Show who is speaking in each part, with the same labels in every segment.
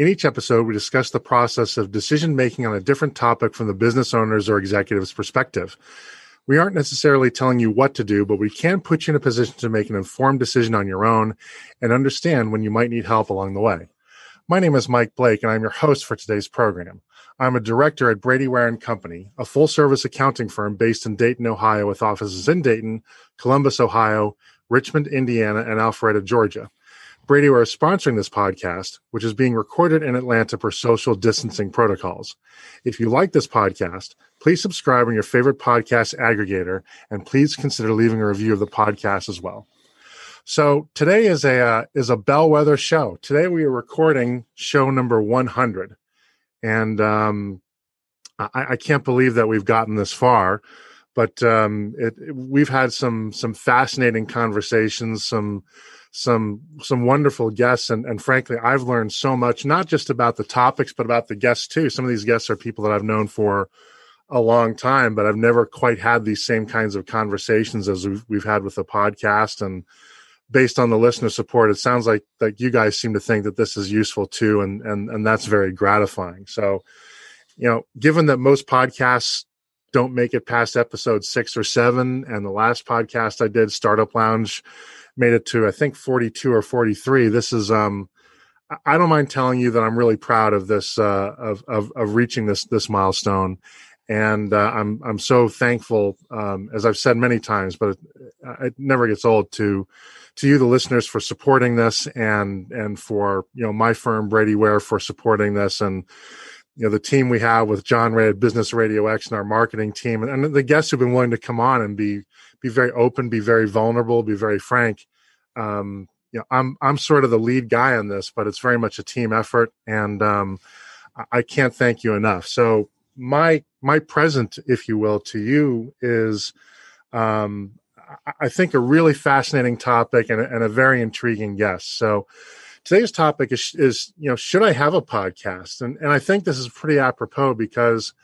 Speaker 1: In each episode, we discuss the process of decision making on a different topic from the business owner's or executive's perspective. We aren't necessarily telling you what to do, but we can put you in a position to make an informed decision on your own and understand when you might need help along the way. My name is Mike Blake, and I'm your host for today's program. I'm a director at Brady Ware and Company, a full service accounting firm based in Dayton, Ohio, with offices in Dayton, Columbus, Ohio, Richmond, Indiana, and Alpharetta, Georgia. Brady Ware is sponsoring this podcast, which is being recorded in Atlanta for social distancing protocols. If you like this podcast, please subscribe on your favorite podcast aggregator, and please consider leaving a review of the podcast as well. So today is a uh, is a bellwether show. Today we are recording show number 100, and um, I, I can't believe that we've gotten this far. But um, it, we've had some some fascinating conversations, some some some wonderful guests. And, and frankly i've learned so much not just about the topics but about the guests too. Some of these guests are people that i've known for a long time but i've never quite had these same kinds of conversations as we've, we've had with the podcast. And based on the listener support it sounds like like you guys seem to think that this is useful too. And and and that's very gratifying. So you know given that most podcasts don't make it past episode six or seven and the last podcast i did startup lounge made it to I think 42 or 43. This is um I don't mind telling you that I'm really proud of this uh, of, of, of reaching this this milestone, and uh, I'm I'm so thankful um, as I've said many times, but it, it, never gets old to to you the listeners for supporting this and and for you know my firm Brady Ware for supporting this and you know the team we have with John Ray at Business Radio X and our marketing team and, and the guests who've been willing to come on and be be very open, be very vulnerable, be very frank. Um, you know, I'm I'm sort of the lead guy on this, but it's very much a team effort, and um, I can't thank you enough. So my my present, if you will, to you is, um, I think, a really fascinating topic and and a very intriguing guest. So today's topic is is you know should I have a podcast? And and I think this is pretty apropos because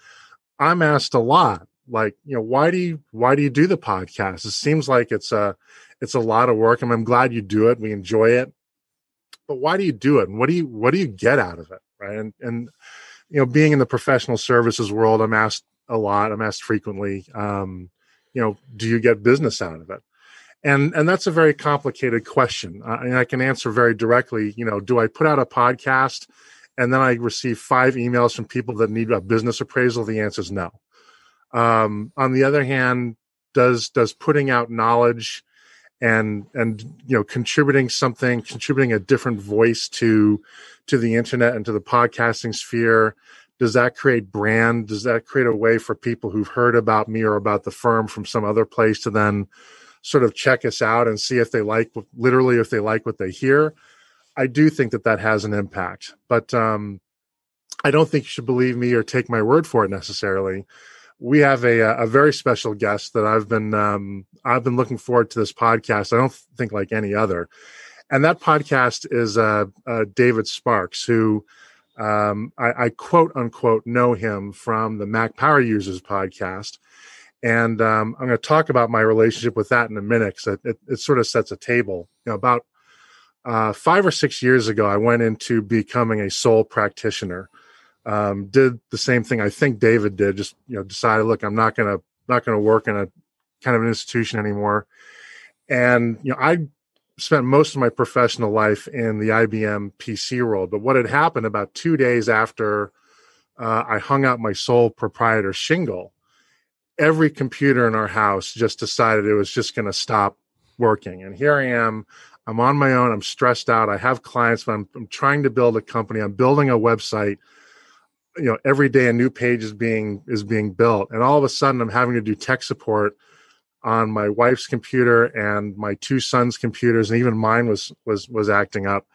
Speaker 1: I'm asked a lot like you know why do you why do you do the podcast? It seems like it's a it's a lot of work and i'm glad you do it. We enjoy it. But why do you do it? And what do you what do you get out of it right? And and you know being in the professional services world i'm asked a lot i'm asked frequently um you know do you get business out of it? And and that's a very complicated question. Uh, and i can answer very directly you know do i put out a podcast and then i receive five emails from people that need a business appraisal? The answer is no um, on the other hand, does does putting out knowledge and and you know contributing something, contributing a different voice to to the internet and to the podcasting sphere, does that create brand? Does that create a way for people who've heard about me or about the firm from some other place to then sort of check us out and see if they like literally if they like what they hear? I do think that that has an impact, but um, I don't think you should believe me or take my word for it necessarily we have a a very special guest that I've been um, I've been looking forward to this podcast. I don't think like any other, and that podcast is uh, uh, David Sparks, who um, I, I, quote unquote know him from the Mac Power Users podcast, and um, I'm going to talk about my relationship with that in a minute because it, it, it, sort of sets a table. You know, about uh, five or six years ago, I went into becoming a sole practitioner um, did the same thing I think David did. Just you know, decided, look, I'm not gonna not gonna work in a kind of an institution anymore. And you know, I spent most of my professional life in the IBM PC world. But what had happened about two days after uh, I hung out my sole proprietor shingle, every computer in our house just decided it was just going to stop working. And here I am. I'm on my own. I'm stressed out. I have clients, but I'm, I'm trying to build a company. I'm building a website you know every day a new page is being is being built. And all of a sudden i'm having to do tech support on my wife's computer and my two sons computers and even mine was was was acting up.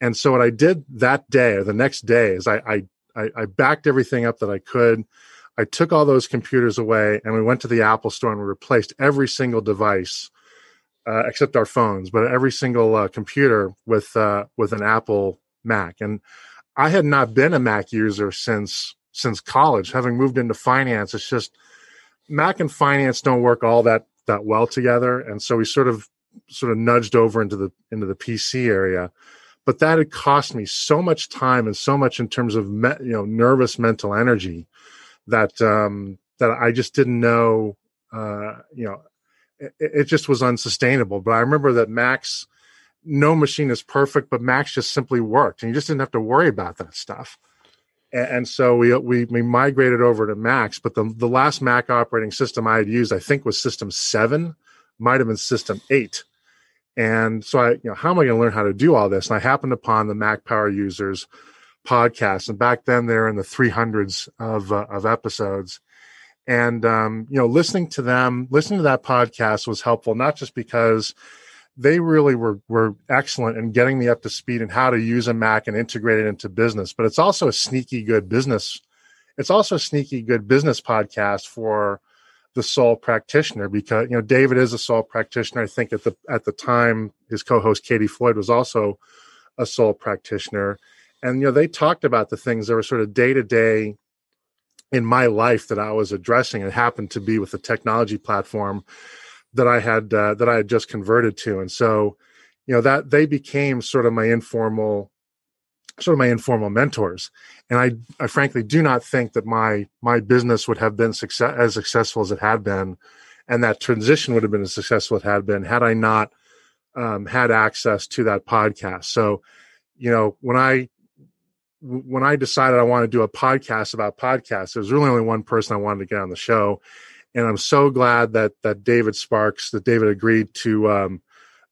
Speaker 1: And so what i did that day or the next day is i i i backed everything up that i could. I took all those computers away and we went to the Apple store and we replaced every single device uh, except our phones, but every single uh, computer with uh, with an Apple Mac. And I had not been a Mac user since since college. Having moved into finance, it's just Mac and finance don't work all that that well together, and so we sort of sort of nudged over into the into the PC area. But that had cost me so much time and so much in terms of me, you know nervous mental energy that um, that I just didn't know. Uh, you know, it, it just was unsustainable. But I remember that Macs, no machine is perfect, but Macs just simply worked, and you just didn't have to worry about that stuff. And, and so we, we we migrated over to Macs. But the the last Mac operating system I had used, I think, was System Seven, might have been System Eight. And so I, you know, how am I going to learn how to do all this? And I happened upon the Mac Power Users podcast, and back then they're in the 300s of uh, of episodes and um, you know listening to them listening to that podcast was helpful not just because they really were were excellent in getting me up to speed and how to use a mac and integrate it into business. But it's also a sneaky good business it's also a sneaky good business podcast for the sole practitioner because you know david is a sole practitioner. I think at the at the time his co-host katie floyd was also a sole practitioner. And you know they talked about the things that were sort of day to day in my life that I was addressing. It happened to be with the technology platform that I had uh, that I had just converted to, and so you know that they became sort of my informal sort of my informal mentors. And i i frankly do not think that my my business would have been success as successful as it had been. And that transition would have been as successful as it had been had i not um, had access to that podcast. So you know when i when I decided I wanted to do a podcast about podcasts, there was really only one person I wanted to get on the show, and I'm so glad that that David Sparks, that David agreed to um,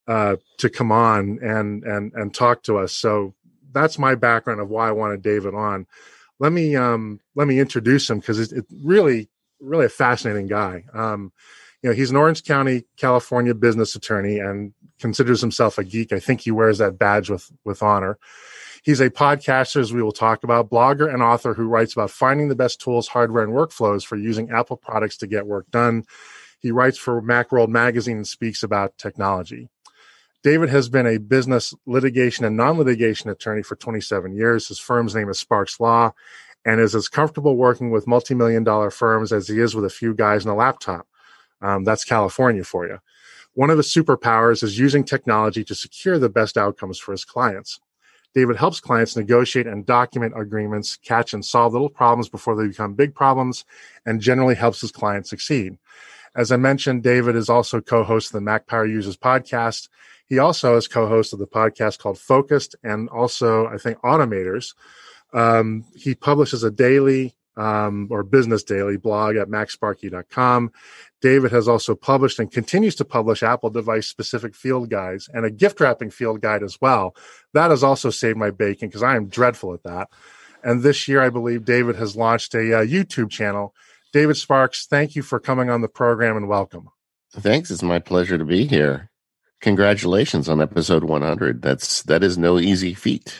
Speaker 1: uh, to come on and and and talk to us. So that's my background of why I wanted David on. Let me um, let me introduce him because it's, it's, really really a fascinating guy. Um, you know, he's an Orange County, California business attorney and considers himself a geek. I think he wears that badge with with honor. He's a podcaster, as we will talk about, blogger and author who writes about finding the best tools, hardware, and workflows for using Apple products to get work done. He writes for Macworld magazine and speaks about technology. David has been a business litigation and non litigation attorney for 27 years. His firm's name is Sparks Law and is as comfortable working with multi million dollar firms as he is with a few guys in a laptop. Um, that's California for you. One of his superpowers is using technology to secure the best outcomes for his clients. David helps clients negotiate and document agreements, catch and solve little problems before they become big problems, and generally helps his clients succeed. As I mentioned, David is also co-host of the Mac Power Users podcast. He also is co-host of the podcast called Focused and also, I think, Automators. Um, he publishes a daily um, or business daily blog at macsparky.com. David has also published and continues to publish Apple device specific field guides and a gift wrapping field guide as well. That has also saved my bacon because I am dreadful at that. And this year, I believe David has launched a uh, YouTube channel. David Sparks, thank you for coming on the program and welcome.
Speaker 2: Thanks. It's my pleasure to be here. Congratulations on episode 100. That's that is no easy feat.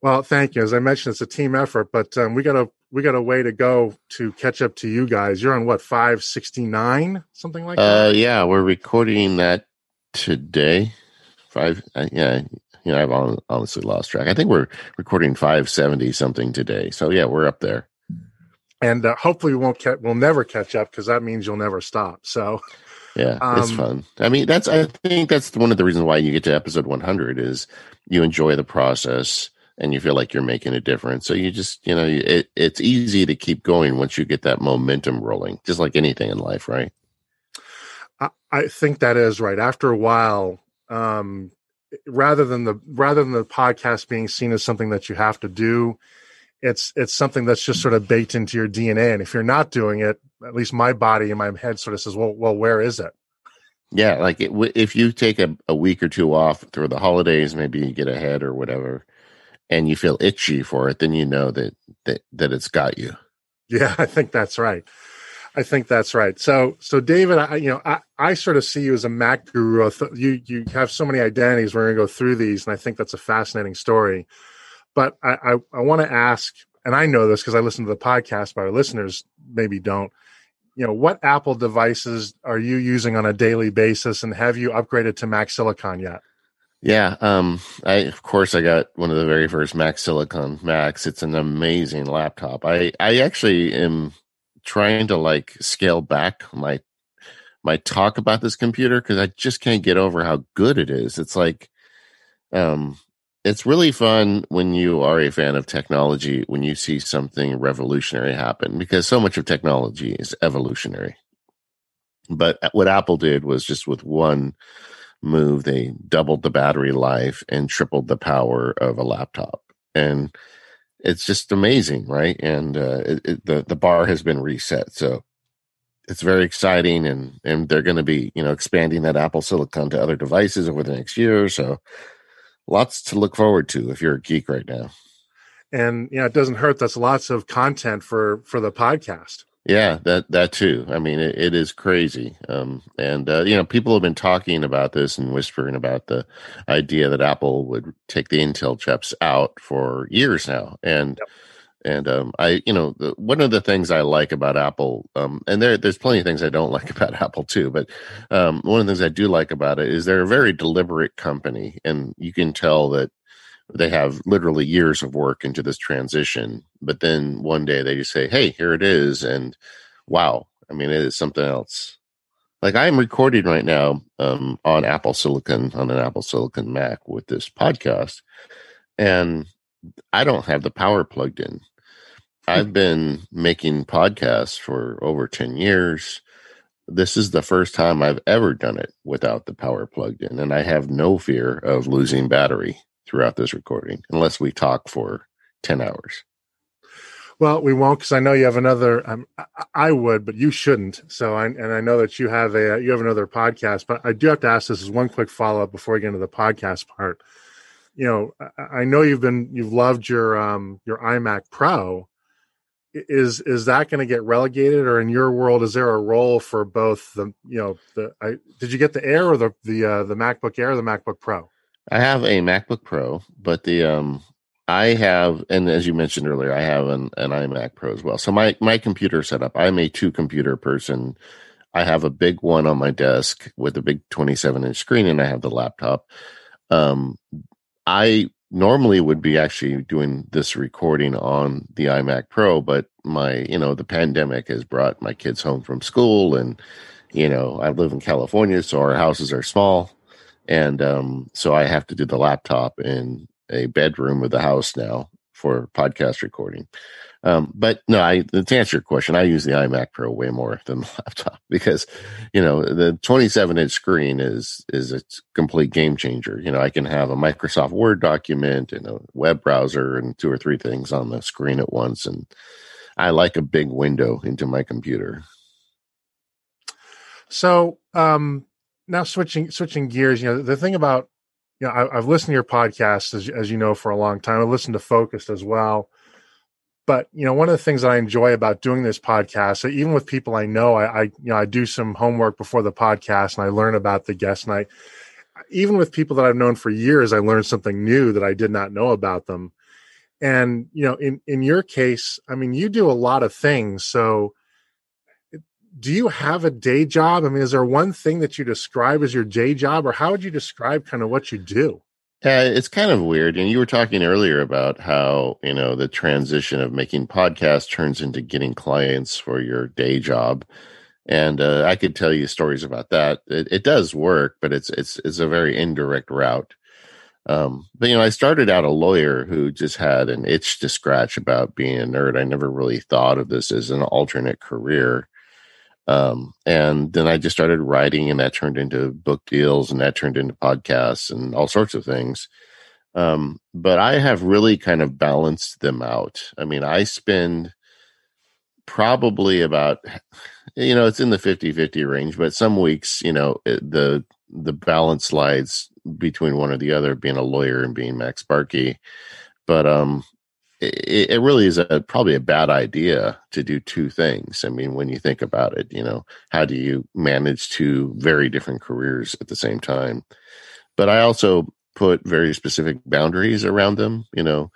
Speaker 1: Well, thank you. As I mentioned, it's a team effort, but um, we got a we got a way to go to catch up to you guys. You're on what five sixty nine, something like that.
Speaker 2: Uh, yeah, we're recording that today. Five, uh, yeah, you know, I've honestly lost track. I think we're recording five seventy something today. So yeah, we're up there.
Speaker 1: And uh, hopefully, we won't catch. We'll never catch up because that means you'll never stop. So.
Speaker 2: Yeah, um, it's fun. I mean, that's I think that's one of the reasons why you get to episode 100 is you enjoy the process and you feel like you're making a difference. So you just, you know, it, it's easy to keep going once you get that momentum rolling, just like anything in life, right?
Speaker 1: I, I think that is right. After a while, um, rather than the rather than the podcast being seen as something that you have to do, it's it's something that's just sort of baked into your DNA. And if you're not doing it, at least my body and my head sort of says, "Well, well, where is it?"
Speaker 2: Yeah, like it, if you take a, a week or two off through the holidays, maybe you get ahead or whatever and you feel itchy for it, then you know that that that it's got you.
Speaker 1: Yeah, I think that's right. I think that's right. So, so David, I, you know, I, I sort of see you as a Mac guru. You, you have so many identities. We're going to go through these, and I think that's a fascinating story. But I, I, I want to ask and I know this because I listen to the podcast, but our listeners maybe don't. You know, what Apple devices are you using on a daily basis, and have you upgraded to Mac Silicon yet?
Speaker 2: Yeah, um, I of course I got one of the very first Mac Silicon Macs. It's an amazing laptop. I I actually am trying to like scale back my my talk about this computer because I just can't get over how good it is. It's like, um, it's really fun when you are a fan of technology when you see something revolutionary happen because so much of technology is evolutionary. But what Apple did was just with one move, they doubled the battery life and tripled the power of a laptop. And it's just amazing, right? And uh, it, it, the the bar has been reset. So it's very exciting and and they're going to be you know expanding that apple silicon to other devices over the next year so lots to look forward to if you're a geek right now
Speaker 1: and you know it doesn't hurt that's lots of content for for the podcast
Speaker 2: yeah that that too. I mean it, it is crazy. Um and uh, you know people have been talking about this and whispering about the idea that apple would take the intel chips out for years now. And yep. and um, I, you know, the, one of the things I like about Apple, um, and there, there's plenty of things I don't like about Apple too, but um, one of the things I do like about it is they're a very deliberate company, and you can tell that they have literally years of work into this transition. But then one day they just say, "Hey, here it is," and wow, I mean, it is something else. Like I am recording right now um, on Apple Silicon on an Apple Silicon Mac with this podcast, and I don't have the power plugged in. I've been making podcasts for over 10 years. This is the first time I've ever done it without the power plugged in. And I have no fear of losing battery throughout this recording unless we talk for 10 hours.
Speaker 1: Well, we won't because I know you have another. Um, I would, but you shouldn't. So, I, and I know that you have a you have another podcast. But I do have to ask this as one quick follow up before we get into the podcast part. You know, I, I know you've been you've loved your um your iMac Pro, is is that going to get relegated or in your world is there a role for both the you know the I, did you get the air or the the uh, the macbook air or the macbook pro
Speaker 2: i have a macbook pro but the um i have and as you mentioned earlier i have an, an imac pro as well. So my my computer setup i'm a two computer person. I have a big one on my desk with a big 27 inch screen and i have the laptop. Um i normally would be actually doing this recording on the iMac Pro, but my, you know, the pandemic has brought my kids home from school and, you know, I live in California, so our houses are small. And um, so I have to do the laptop in a bedroom of the house now for podcast recording. Um, but no, I to answer your question, I use the iMac Pro way more than the laptop because, you know, the 27 inch screen is is a complete game changer. You know, I can have a Microsoft Word document and a web browser and two or three things on the screen at once, and I like a big window into my computer.
Speaker 1: So um, now switching switching gears, you know, the thing about you know, I, have listened to your podcast as, as you know for a long time. I've listened to Focused as well. But you know one of the things i enjoy about doing this podcast even with people i know I, I, you know i do some homework before the podcast and i learn about the guest and i even with people that i've known for years i learned something new that i did not know about them. And you know in in your case i mean you do a lot of things. So do you have a day job i mean is there one thing that you describe as your day job or how would you describe kind of what you do
Speaker 2: yeah, it's kind of weird. And you were talking earlier about how, you know, the transition of making podcasts turns into getting clients for your day job. And uh, I could tell you stories about that. It, it, does work, but it's it's it's a very indirect route. Um, but you know, I started out a lawyer who just had an itch to scratch about being a nerd. I never really thought of this as an alternate career. Um, and then I just started writing, and that turned into book deals, and that turned into podcasts and all sorts of things. Um, but I have really kind of balanced them out. I mean, I spend probably about, you know, it's in the 50 50 range, but some weeks, you know, it, the, the balance slides between one or the other, being a lawyer and being MacSparky. But um, it, it really is a probably a bad idea to do two things. I mean, when you think about it, you know, how do you manage two very different careers at the same time? But I also put very specific boundaries around them. You know,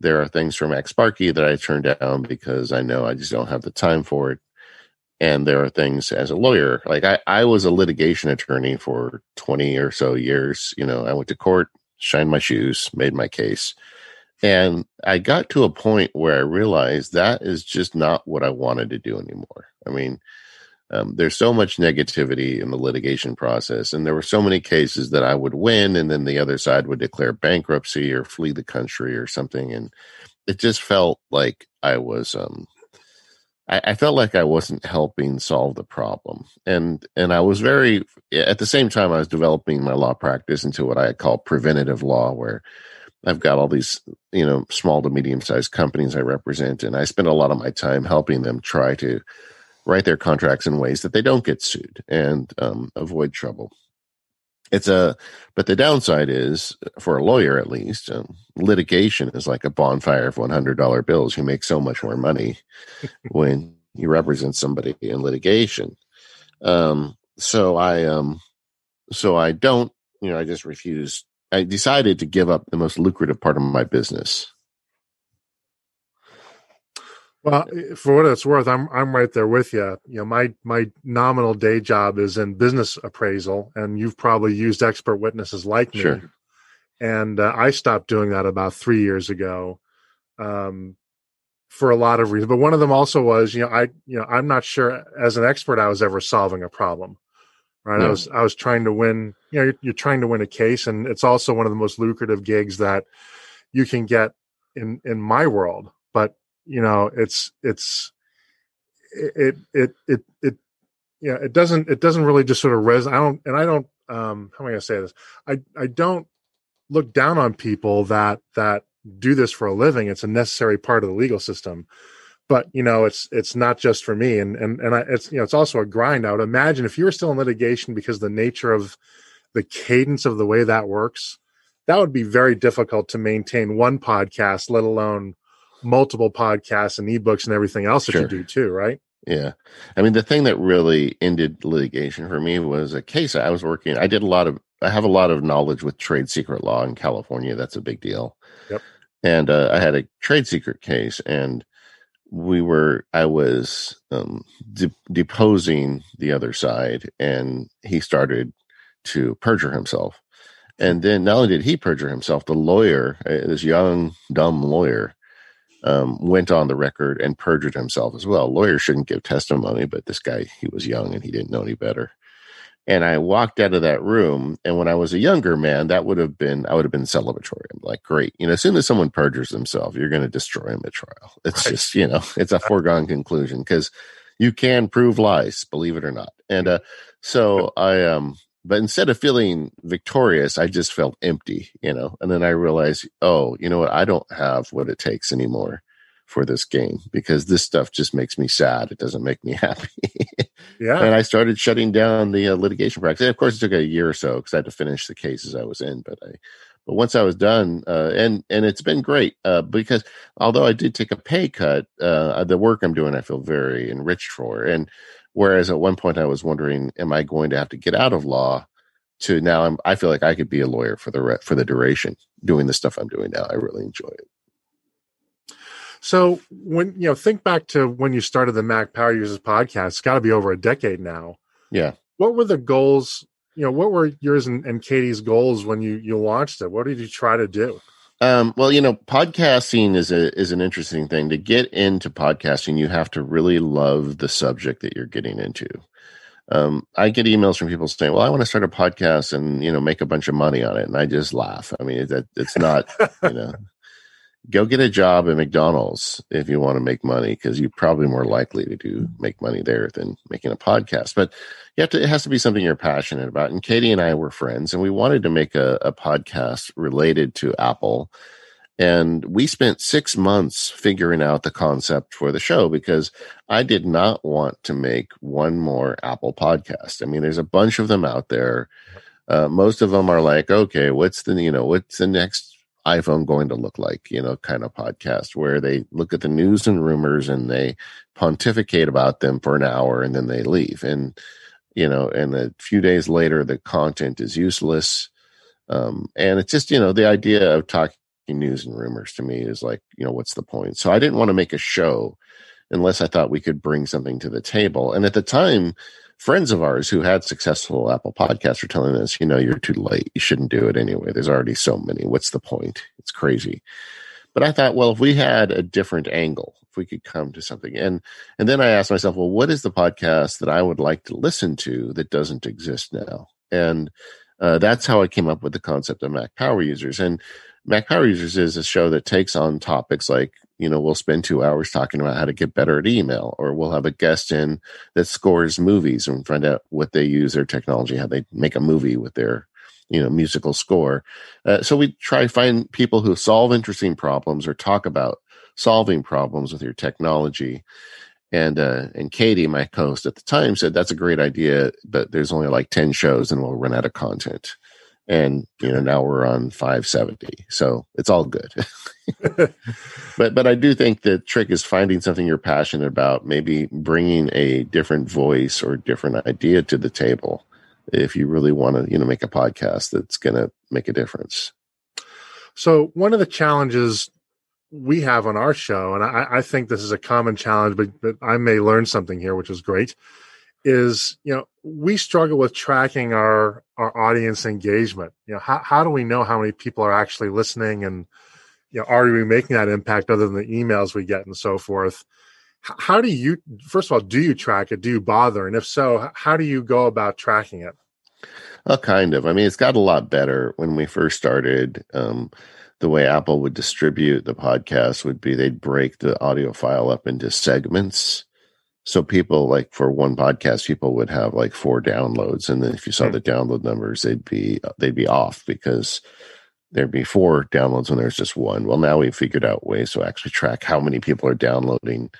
Speaker 2: There are things from MacSparky that I turned down because I know I just don't have the time for it. And there are things as a lawyer, like I, I was a litigation attorney for 20 or so years. You know, I went to court, shined my shoes, made my case. And I got to a point where I realized that is just not what I wanted to do anymore. I mean, um, there's so much negativity in the litigation process, and there were so many cases that I would win, and then the other side would declare bankruptcy or flee the country or something, and it just felt like I was. Um, I, I felt like I wasn't helping solve the problem, and and I was very. At the same time, I was developing my law practice into what I call preventative law, where I've got all these, you know, small to medium sized companies I represent, and I spend a lot of my time helping them try to write their contracts in ways that they don't get sued and um, avoid trouble. It's a, but the downside is for a lawyer at least, um, litigation is like a bonfire of one hundred dollar bills. You make so much more money when you represent somebody in litigation. Um, so I, um, so I don't, you know, I just refuse. I decided to give up the most lucrative part of my business
Speaker 1: well, eh, for what it's worth, I'm I'm right there with you. You know, my my nominal day job is in business appraisal, and you've probably used expert witnesses like me.
Speaker 2: Sure.
Speaker 1: And uh, I stopped doing that about three years ago, um, for a lot of reasons. But one of them also was, you know, I you know I'm not sure as an expert I was ever solving a problem. Right. I was I was trying to win. You know, you're, you're trying to win a case, and it's also one of the most lucrative gigs that you can get in in my world. But you know it's it's it it it it yeah it doesn't it doesn't really just sort of res i don't and i don't um how am i to say this i i don't look down on people that that do this for a living it's a necessary part of the legal system but you know it's it's not just for me and and and I, it's you know it's also a grind i would imagine if you were still in litigation because the nature of the cadence of the way that works that would be very difficult to maintain one podcast let alone multiple podcasts and ebooks and everything else that sure. you do too, right?
Speaker 2: Yeah. I mean, the thing that really ended litigation for me was a case I was working. I did a lot of, I have a lot of knowledge with trade secret law in California. That's a big deal.
Speaker 1: Yep.
Speaker 2: And uh, I had a trade secret case, and we were, I was um, de- deposing the other side, and he started to perjure himself. And then not only did he perjure himself, the lawyer, uh, this young, dumb lawyer, um, went on the record and perjured himself as well. Lawyers shouldn't give testimony, but this guy, he was young and he didn't know any better. And I walked out of that room. And when I was a younger man, that would have been, I would have been celebratory. I'm like, great. You know, as soon as someone perjures themselves, you're going to destroy him at trial. It's right. just, you know, it's a foregone conclusion because you can prove lies, believe it or not. And uh, so I, um, but instead of feeling victorious, I just felt empty, you know. And then I realized, oh, you know what? I don't have what it takes anymore for this game because this stuff just makes me sad. It doesn't make me happy.
Speaker 1: yeah.
Speaker 2: And I started shutting down the uh, litigation practice. And of course, it took a year or so because I had to finish the cases I was in. But I, but once I was done, uh, and and it's been great uh, because although I did take a pay cut, uh, the work I'm doing I feel very enriched for. And Whereas at one point I was wondering, am I going to have to get out of law? To now, I'm, I feel like I could be a lawyer for the re- for the duration doing the stuff I'm doing now. I really enjoy it.
Speaker 1: So when you know, think back to when you started the Mac Power Users podcast. It's got to be over a decade now.
Speaker 2: Yeah.
Speaker 1: What were the goals? You know, what were yours and, and Katie's goals when you you launched it? What did you try to do?
Speaker 2: Um, well, you know, podcasting is a is an interesting thing. To get into podcasting, you have to really love the subject that you're getting into. Um, I get emails from people saying, "Well, I want to start a podcast and you know make a bunch of money on it," and I just laugh. I mean, that it's not you know go get a job at McDonald's if you want to make money because you're probably more likely to do make money there than making a podcast. But you have to it has to be something you're passionate about. And Katie and I were friends and we wanted to make a, a podcast related to Apple. And we spent six months figuring out the concept for the show because I did not want to make one more Apple podcast. I mean, there's a bunch of them out there. Uh, most of them are like, okay, what's the, you know, what's the next iPhone going to look like, you know, kind of podcast where they look at the news and rumors and they pontificate about them for an hour and then they leave. And, you know, and a few days later, the content is useless. Um, and it's just, you know, the idea of talking news and rumors to me is like, you know, what's the point? So I didn't want to make a show unless I thought we could bring something to the table. And at the time, friends of ours who had successful Apple podcasts are telling us, you know, you're too late. You shouldn't do it anyway. There's already so many. What's the point? It's crazy. But I thought, well, if we had a different angle, if we could come to something, and and then I asked myself, well, what is the podcast that I would like to listen to that doesn't exist now? And uh, that's how I came up with the concept of Mac Power Users. And Mac Power Users is a show that takes on topics like, you know, we'll spend two hours talking about how to get better at email, or we'll have a guest in that scores movies and find out what they use their technology, how they make a movie with their, you know, musical score. Uh, so we try to find people who solve interesting problems or talk about solving problems with your technology. And uh, and Katie, my host at the time, said that's a great idea, but there's only like ten shows, and we'll run out of content. And you know now we're on 570, so it's all good. but but I do think the trick is finding something you're passionate about, maybe bringing a different voice or different idea to the table. If you really want to, you know, make a podcast that's going to make a difference.
Speaker 1: So one of the challenges we have on our show, and I, I, think this is a common challenge, but, but I may learn something here, which is great, is, you know, we struggle with tracking our, our audience engagement. You know, how, how do we know how many people are actually listening and, you know, are we making that impact other than the emails we get and so forth? How do you, first of all, do you track it? Do you bother? And if so, how do you go about tracking it?
Speaker 2: Well, kind of. I mean, it's got a lot better when we first started. Um, the way Apple would distribute the podcast would be they'd break the audio file up into segments. So people like for one podcast, people would have like four downloads, and then if you saw hmm. the download numbers, they'd be they'd be off because there'd be four downloads when there's just one. Well, now we've figured out ways to actually track how many people are downloading.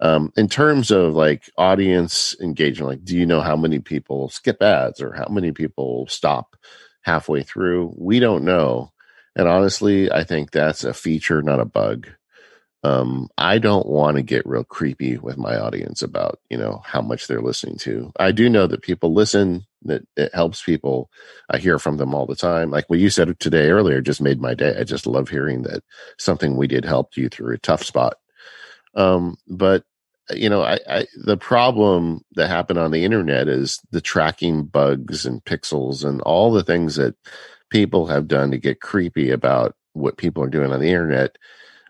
Speaker 2: Um, in terms of like audience engagement, like do you know how many people skip ads or how many people stop halfway through? We don't know and honestly, I think that's a feature, not a bug. Um, I don't want to get real creepy with my audience about, you know, how much they're listening to. I do know that people listen, that it helps people. I hear from them all the time. Like what you said today earlier just made my day. I just love hearing that something we did helped you through a tough spot. Um, but you know, I, I, the problem that happened on the internet is the tracking bugs and pixels and all the things that people have done to get creepy about what people are doing on the internet.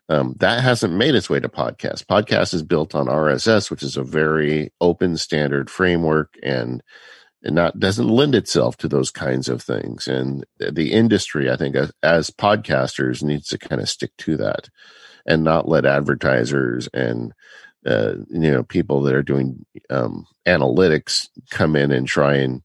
Speaker 2: Um, that hasn't made its way to podcast. Podcast is built on RSS, which is a very open standard framework and and not doesn't lend itself to those kinds of things. And the industry, I think, as, as podcasters, needs to kind of stick to that and not let advertisers and uh, you know people that are doing um, analytics come in and try and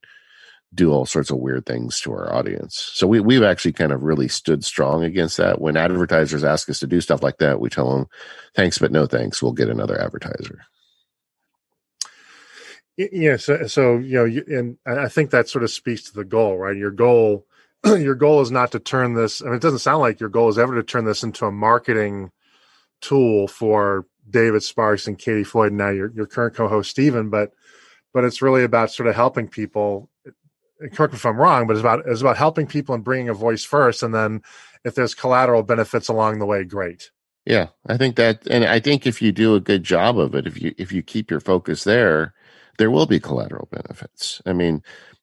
Speaker 2: do all sorts of weird things to our audience. So we, we've actually kind of really stood strong against that. When advertisers ask us to do stuff like that, we tell them, thanks, but no thanks. We'll get another advertiser.
Speaker 1: Yeah. So, so you know, you, and I think that sort of speaks to the goal, right? Your goal, your goal is not to turn this, I mean, it doesn't sound like your goal is ever to turn this into a marketing tool for David Sparks and Katie Floyd, and now your, your current co-host, Stephen, but, but it's really about sort of helping people correct me if I'm wrong, but it's about it's about helping people and bringing a voice first, and then if there's collateral benefits along the way, great.
Speaker 2: Yeah, I think that, and I think if you do a good job of it, if you if you keep your focus there, there will be collateral benefits. I mean,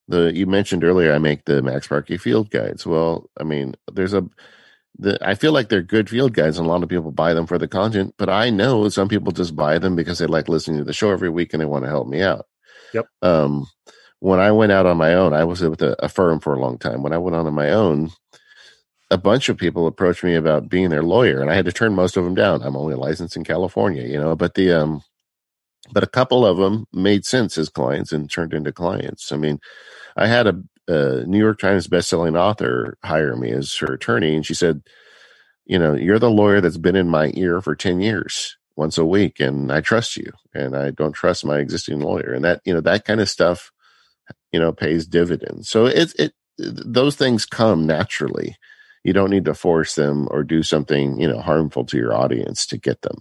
Speaker 2: the you mentioned earlier, I make the MacSparky field guides. Well, I mean, there's a the, I feel like they're good field guides, and a lot of people buy them for the content. But I know some people just buy them because they like listening to the show every week and they want to help me out.
Speaker 1: Yep.
Speaker 2: Um, when I went out on my own, I was with a, a, firm for a long time. When I went on on my own, a bunch of people approached me about being their lawyer, and I had to turn most of them down. I'm only licensed in California, you know, but the um, but a couple of them made sense as clients and turned into clients. I mean, I had a, a New York Times bestselling author hire me as her attorney, and she said, "You know, you're the lawyer that's been in my ear for ten years." once a week and I trust you and I don't trust my existing lawyer and that you know that kind of stuff you know pays dividends. So it's it those things come naturally. You don't need to force them or do something you know harmful to your audience to get them.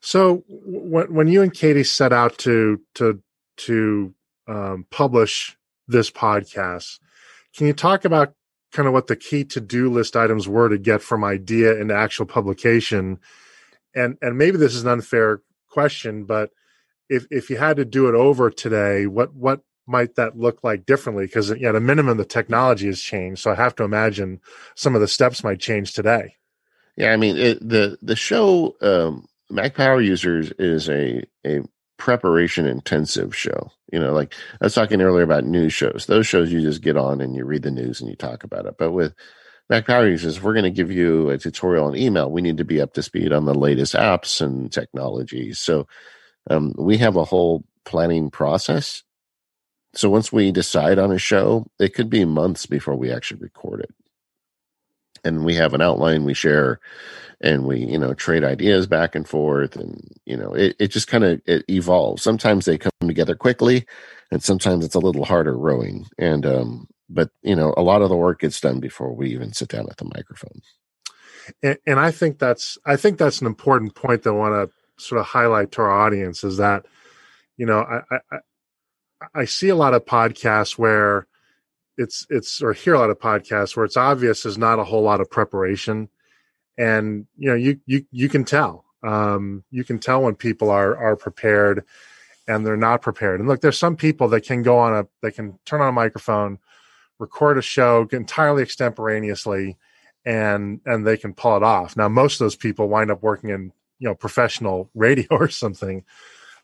Speaker 1: So when when you and katie set out to to to um, publish this podcast can you talk about kind of what the key to-do list items were to get from idea into actual publication. And and maybe this is an unfair question, but if if you had to do it over today, what what might that look like differently? Because at a minimum, the technology has changed, so I have to imagine some of the steps might change today.
Speaker 2: Yeah, I mean it, the the show um, Mac Power Users is a a preparation intensive show. You know, like I was talking earlier about news shows. Those shows you just get on and you read the news and you talk about it. But with Mac Power Users, we're going to give you a tutorial on email. We need to be up to speed on the latest apps and technologies. So um, we have a whole planning process. So once we decide on a show, it could be months before we actually record it. And we have an outline we share and we, you know, trade ideas back and forth and, you know, it, it just kind of it evolves. Sometimes they come together quickly and sometimes it's a little harder rowing. And um, but you know, a lot of the work gets done before we even sit down at the microphone.
Speaker 1: And, and I think that's I think that's an important point that I want to sort of highlight to our audience is that you know I, I I see a lot of podcasts where it's it's or hear a lot of podcasts where it's obvious there's not a whole lot of preparation, and you know you you you can tell um, you can tell when people are are prepared and they're not prepared. And look, there's some people that can go on a they can turn on a microphone, record a show entirely extemporaneously, and and they can pull it off. Now most of those people wind up working in you know professional radio or something.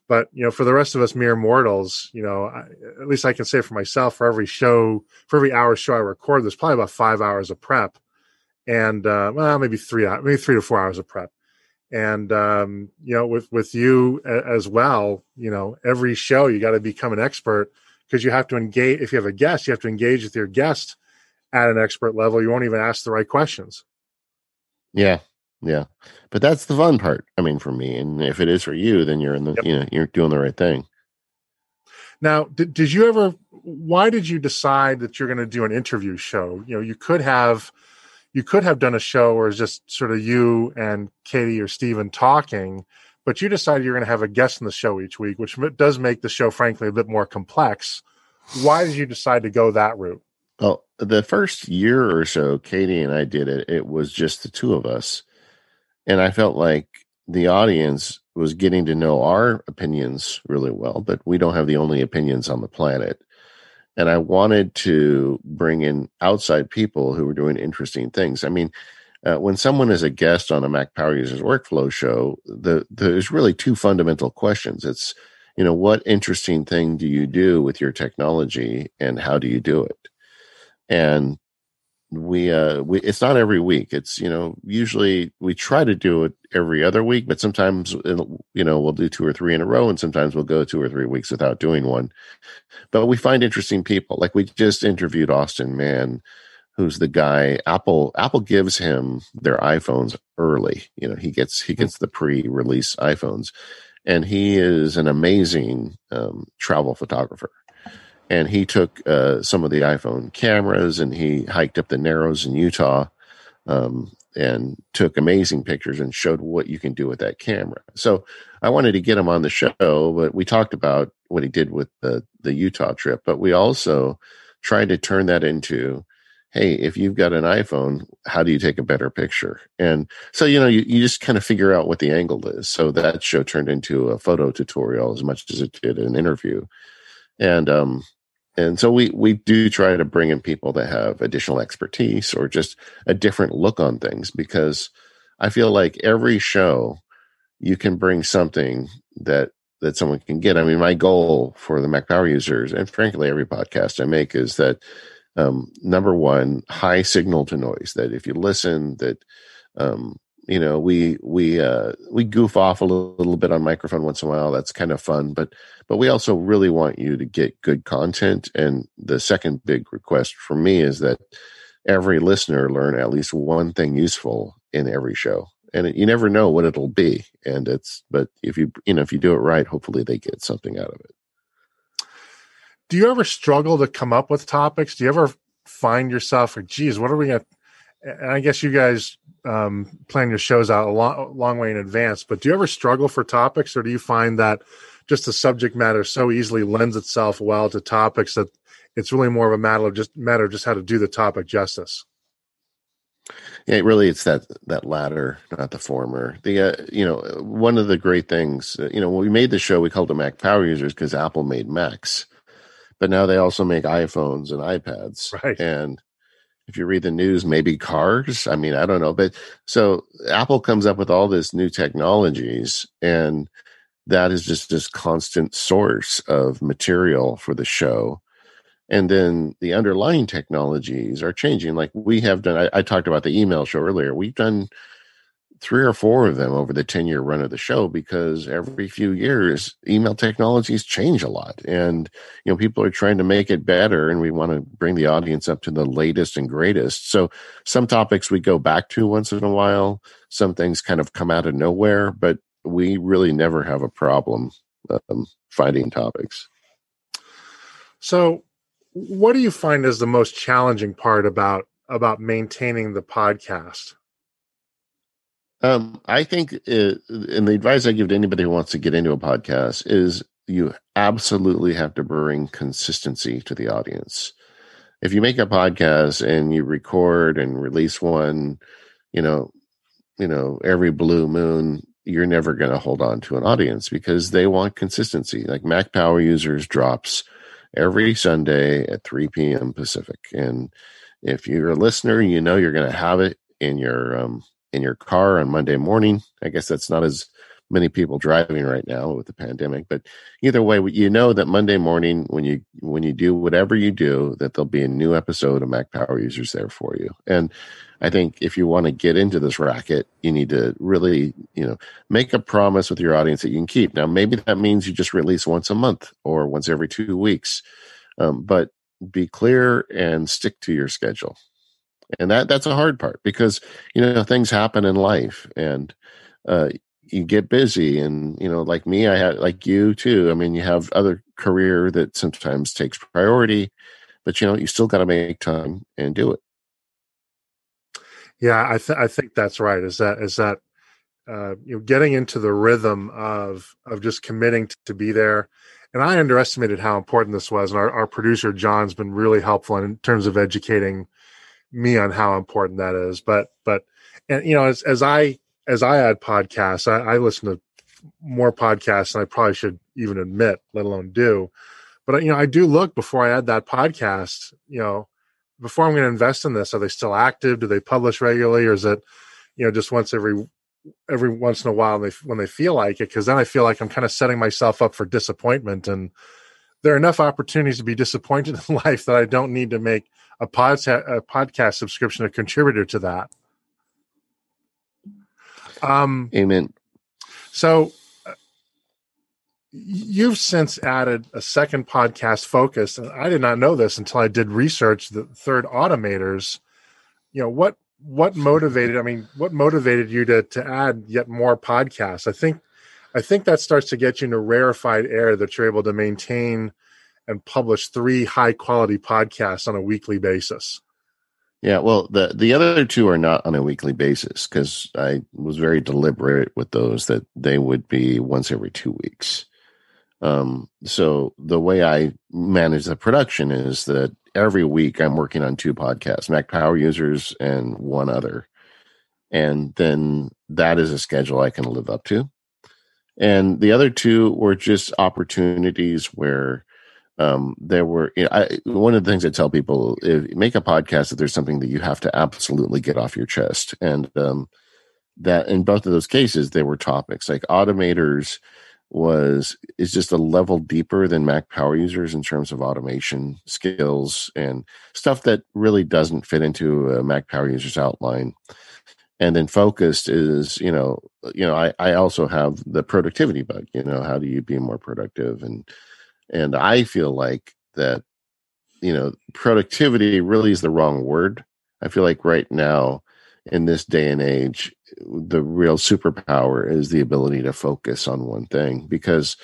Speaker 1: But you know for the rest of us mere mortals you know I, at least i can say for myself for every show for every hour show i record there's probably about five hours of prep and uh, well maybe three maybe three to four hours of prep. And um, you know with with you as well you know every show you got to become an expert because you have to engage if you have a guest you have to engage with your guest at an expert level. You won't even ask the right questions.
Speaker 2: Yeah yeah, but that's the fun part. I mean, for me, and if it is for you, then you're in the yep. you know you're doing the right thing.
Speaker 1: Now, did, did you ever? Why did you decide that you're going to do an interview show? You know, you could have you could have done a show where it's just sort of you and Katie or Stephen talking, but you decided you're going to have a guest in the show each week, which does make the show, frankly, a bit more complex. Why did you decide to go that route?
Speaker 2: Well, the first year or so, Katie and I did it. It was just the two of us and I felt like the audience was getting to know our opinions really well, but we don't have the only opinions on the planet. And I wanted to bring in outside people who were doing interesting things. I mean, uh, when someone is a guest on a Mac Power Users Workflow show, the, there's really two fundamental questions. It's, you know, what interesting thing do you do with your technology and how do you do it? And we uh we it's not every week. It's you know usually we try to do it every other week but sometimes you know we'll do two or three in a row and sometimes we'll go two or three weeks without doing one. But we find interesting people. Like we just interviewed austin mann who's the guy apple apple gives him their iphones early. You know he gets he gets the pre-release iphones. And he is an amazing um, travel photographer and he took uh, some of the iPhone cameras and he hiked up the Narrows in Utah um, and took amazing pictures and showed what you can do with that camera. So I wanted to get him on the show, but we talked about what he did with the the Utah trip, but we also tried to turn that into hey, if you've got an iPhone, how do you take a better picture? And so, you know, you, you just kind of figure out what the angle is. So that show turned into a photo tutorial as much as it did an interview. And um, and so we we do try to bring in people that have additional expertise or just a different look on things because I feel like every show you can bring something that that someone can get. I mean, my goal for the Mac Power users, and frankly, every podcast I make, is that um, number one, high signal to noise. That if you listen, that um, you know we we uh we goof off a little, little, bit on microphone once in a while. That's kind of fun but but we also really want you to get good content. And the second big request for me is that every listener learn at least one thing useful in every show. And it, you never know what it'll be. And it's but if you you know if you do it right hopefully they get something out of it.
Speaker 1: Do you ever struggle to come up with topics? Do you ever find yourself or geez what are we gonna and I guess you guys um, plan your shows out a long, long way in advance. But do you ever struggle for topics, or do you find that just the subject matter so easily lends itself well to topics that it's really more of a matter of just matter of just how to do the topic justice.
Speaker 2: Yeah, really, it's that that latter, not the former. The uh, you know one of the great things, uh, you know, when we made the show, we called it Mac Power Users because Apple made Macs, but now they also make iPhones and iPads,
Speaker 1: right?
Speaker 2: And if you read the news, maybe cars. I mean, I don't know, but so Apple comes up with all this new technologies, and that is just this constant source of material for the show. And then the underlying technologies are changing. Like we have done I, I, talked about the email show earlier. We've done three or four of them over the 10 year run of the show because every few years email technologies change a lot. And you know people are trying to make it better and we want to bring the audience up to the latest and greatest. So some topics we go back to once in a while some things kind of come out of nowhere but we really never have a problem um, finding topics.
Speaker 1: So what do you find is the most challenging part about about maintaining the podcast?
Speaker 2: Um, I think, it, and the advice I give to anybody who wants to get into a podcast is you absolutely have to bring consistency to the audience. If you make a podcast and you record and release one, you know, you know, every blue moon, you're never going to hold on to an audience because they want consistency. Like Mac Power Users drops every Sunday at 3 p.m. Pacific. And if you're a listener, you know you're going to have it in your um, in your car on Monday morning. I guess that's not as many people driving right now with the pandemic, but either way, you know that Monday morning when you when you do whatever you do, that there'll be a new episode of Mac Power Users there for you. And I think if you want to get into this racket, you need to really, you know, make a promise with your audience that you can keep. Now, maybe that means you just release once a month or once every two weeks, um, but be clear and stick to your schedule. And that that's a hard part because you know things happen in life, and uh, you get busy and you know like me i had like you too i mean you have other career that sometimes takes priority but you know you still got to make time and do it
Speaker 1: yeah, I, th- I think that's right. Is that is that uh, you know getting into the rhythm of of just committing to, to be there. And I underestimated how important this was. And our, our producer John's been really helpful in terms of educating me on how important that is. But but and you know as as I as I add podcasts, I, I listen to more podcasts than I probably should even admit, let alone do. But you know, I do look before I add that podcast. You know, before I'm going to invest in this, are they still active? Do they publish regularly, or is it, you know, just once every every once in a while they, when they feel like it? Because then I feel like I'm kind of setting myself up for disappointment, and there are enough opportunities to be disappointed in life that I don't need to make a podcast a podcast subscription a contributor to that.
Speaker 2: Um, Amen.
Speaker 1: So you've since added a second podcast focus and i did not know this until i did research the third automators you know what what motivated i mean what motivated you to to add yet more podcasts i think i think that starts to get you into rarefied air that you're able to maintain and publish three high quality podcasts on a weekly basis
Speaker 2: yeah well the the other two are not on a weekly basis because i was very deliberate with those that they would be once every two weeks um, so the way I manage the production is that every week I'm working on two podcasts, Mac Power Users and one other. And then that is a schedule I can live up to. And the other two were just opportunities where um, there were you know, I, one of the things I tell people: if make a podcast, if there's something that you have to absolutely get off your chest, and um, that in both of those cases, they were topics like automators was is just a level deeper than Mac power users in terms of automation skills and stuff that really doesn't fit into a Mac power user's outline. And then focused is, you know, you know, I, I also have the productivity bug, you know, how do you be more productive? And and I feel like that, you know, productivity really is the wrong word. I feel like right now in this day and age, the real superpower is the ability to focus on one thing because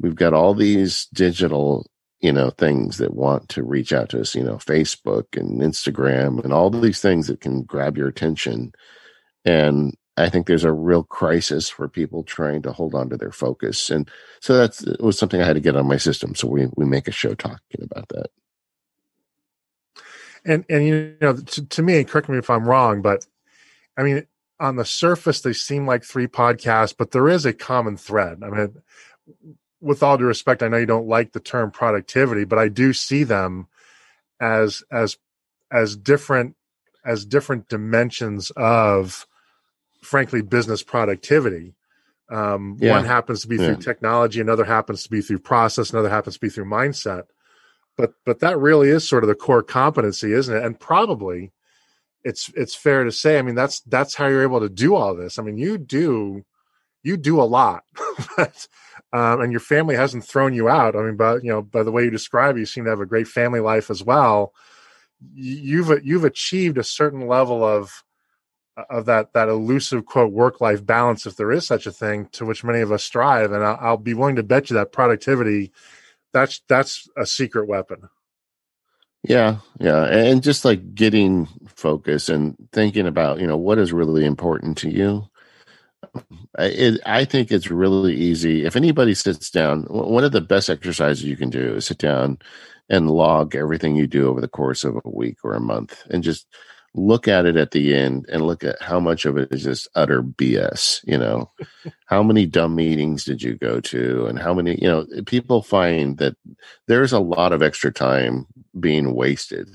Speaker 2: we've got all these digital you know things that want to reach out to us you know facebook and instagram and all these things that can grab your attention and i think there's a real crisis for people trying to hold on to their focus. And so that's it was something i had to get on my system. So we, we make a show talking about that.
Speaker 1: And and you know, to, to me, correct me if I'm wrong, but I mean, on the surface, they seem like three podcasts, but there is a common thread. I mean, with all due respect, I know you don't like the term productivity, but I do see them as as as different as different dimensions of frankly business productivity. Um, yeah. one happens to be yeah. through technology another happens to be through process another happens to be through mindset. But but that really is sort of the core competency isn't it? And probably it's it's fair to say i mean that's that's how you're able to do all this. I mean you do you do a lot but, um, and your family hasn't thrown you out. I mean but you know by the way you describe it, you seem to have a great family life as well. You've you've achieved a certain level of of that that elusive quote work life balance if there is such a thing to which many of us strive. And I'll, I'll, be willing to bet you that productivity that's that's a secret weapon.
Speaker 2: Yeah yeah. And just like getting focus and thinking about you know what is really important to you. It, I think it's really easy. If anybody sits down, one of the best exercises you can do is sit down and log everything you do over the course of a week or a month and just look at it at the end and look at how much of it is just utter BS. You know, how many dumb meetings did you go to? And how many, you know, people find that there's a lot of extra time being wasted.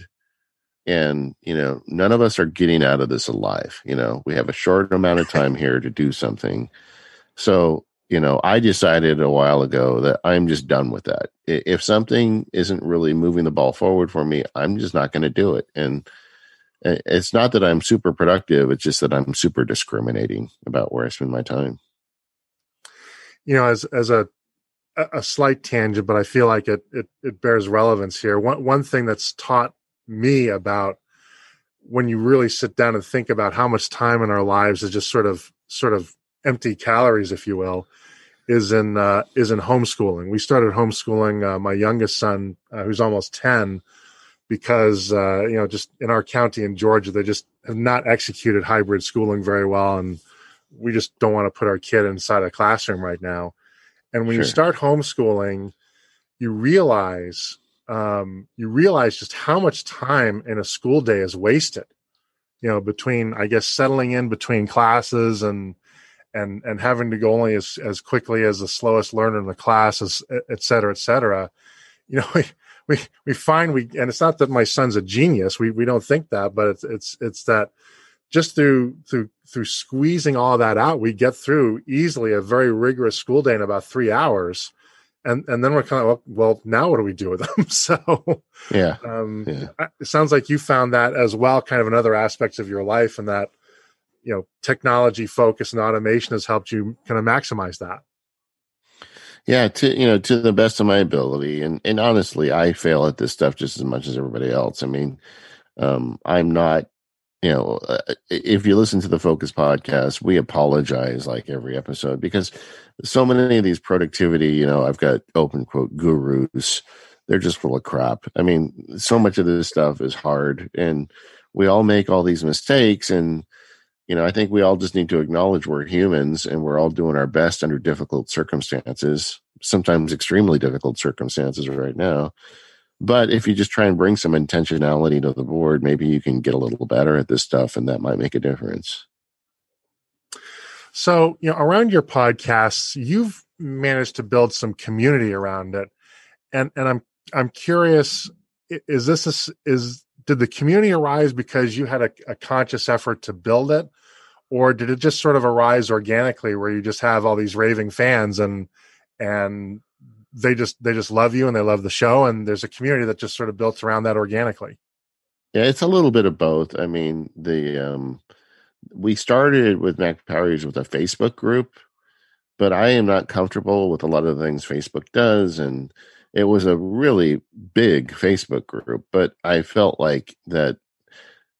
Speaker 2: And, you know, none of us are getting out of this alive. You know, we have a short amount of time here to do something. So you know, I decided a while ago that I'm just done with that. If something isn't really moving the ball forward for me, I'm just not going to do it. And it's not that I'm super productive, it's just that I'm super discriminating about where I spend my time.
Speaker 1: You know, as as a a slight tangent, but I feel like it it, it bears relevance here. One one thing that's taught me about when you really sit down and think about how much time in our lives is just sort of sort of empty calories, if you will, is in uh, is in homeschooling. We started homeschooling uh, my youngest son, uh, who's almost ten, because uh, you know just in our county in Georgia, they just have not executed hybrid schooling very well, and we just don't want to put our kid inside a classroom right now. And when sure. you start homeschooling, you realize um, you realize just how much time in a school day is wasted. You know, between I guess settling in between classes and and and having to go only as as quickly as the slowest learner in the class, as, et cetera, et cetera. You know, we we find we and it's not that my son's a genius. We we don't think that, but it's it's it's that just through through through squeezing all that out, we get through easily a very rigorous school day in about three hours. And and then we're kind of well, well now what do we do with them? so
Speaker 2: yeah, um,
Speaker 1: yeah, it sounds like you found that as well, kind of in other aspects of your life, and that you know technology focus and automation has helped you kind of maximize that
Speaker 2: yeah to you know to the best of my ability and and honestly i fail at this stuff just as much as everybody else. I mean um i'm not you know uh, if you listen to the focus podcast we apologize like every episode because so many of these productivity you know i've got open quote gurus they're just full of crap. I mean so much of this stuff is hard and we all make all these mistakes and you know, I think we all just need to acknowledge we're humans and we're all doing our best under difficult circumstances, sometimes extremely difficult circumstances right now. But if you just try and bring some intentionality to the board, maybe you can get a little better at this stuff and that might make a difference.
Speaker 1: So, you know, around your podcasts, you've managed to build some community around it. And and I'm I'm curious is this a, is did the community arise because you had a, a, conscious effort to build it? Or did it just sort of arise organically where you just have all these raving fans and and they just they just love you and they love the show and there's a community that just sort of built around that organically?
Speaker 2: Yeah it's a little bit of both. I mean the um we started with mac powers with a facebook group but i am not comfortable with a lot of the things facebook does and it was a really big Facebook group, but I felt like that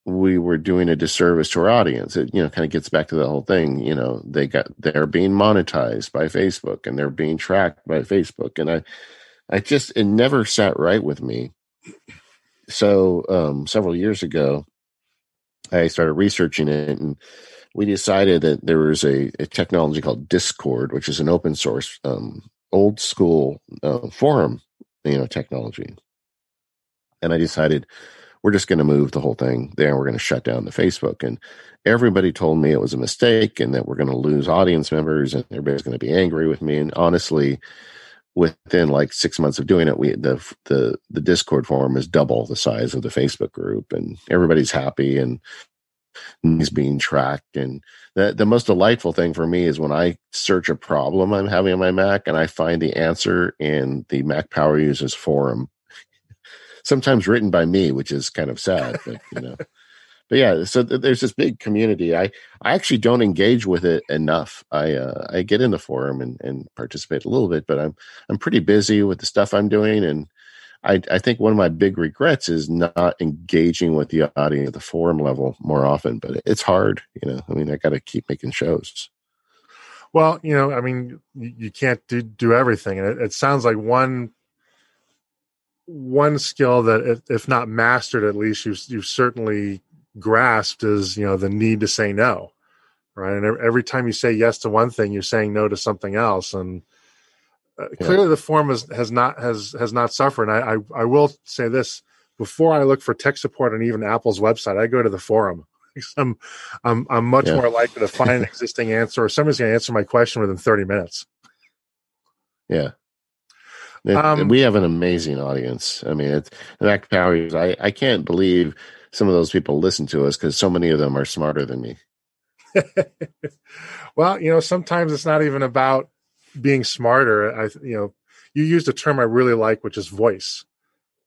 Speaker 2: we were doing a disservice to our audience. It, you know, kind of gets back to the whole thing. You know, they got they're being monetized by Facebook and they're being tracked by Facebook, and I, I just it never sat right with me. So um, several years ago, I started researching it, and we decided that there was a, a technology called Discourse, which is an open source um, old school uh, forum, you know, technology. And I decided we're just going to move the whole thing there. We're going to shut down the Facebook. And everybody told me it was a mistake and that we're going to lose audience members and everybody's going to be angry with me. And honestly, within like six months of doing it, we the the the Discourse forum is double the size of the Facebook group, and everybody's happy and is being tracked. And the the most delightful thing for me is when I search a problem I'm having on my Mac and I find the answer in the Mac Power Users forum. Sometimes written by me, which is kind of sad, but you know but yeah, so th- there's this big community. I I actually don't engage with it enough. I uh, I get in the forum and, and participate a little bit, but I'm I'm pretty busy with the stuff I'm doing, and I I think one of my big regrets is not engaging with the audience at the forum level more often. But it's hard, you know. I mean, I got to keep making shows.
Speaker 1: Well, you know, I mean, you can't do do everything, and it, it sounds like one one skill that if not mastered at least you've, you've certainly grasped is you know the need to say no right and every time you say yes to one thing you're saying no to something else and uh, yeah. clearly the form has, has not has has not suffered and I, I, I will say this before i look for tech support on even apple's website i go to the forum i'm i'm, I'm much yeah. more likely to find an existing answer or somebody's going to answer my question within 30 minutes
Speaker 2: yeah um, we have an amazing audience. I mean, it's Mac Powers. I, I can't believe some of those people listen to us because so many of them are smarter than me.
Speaker 1: well, you know, sometimes it's not even about being smarter. I, you know, you used a term I really like, which is voice,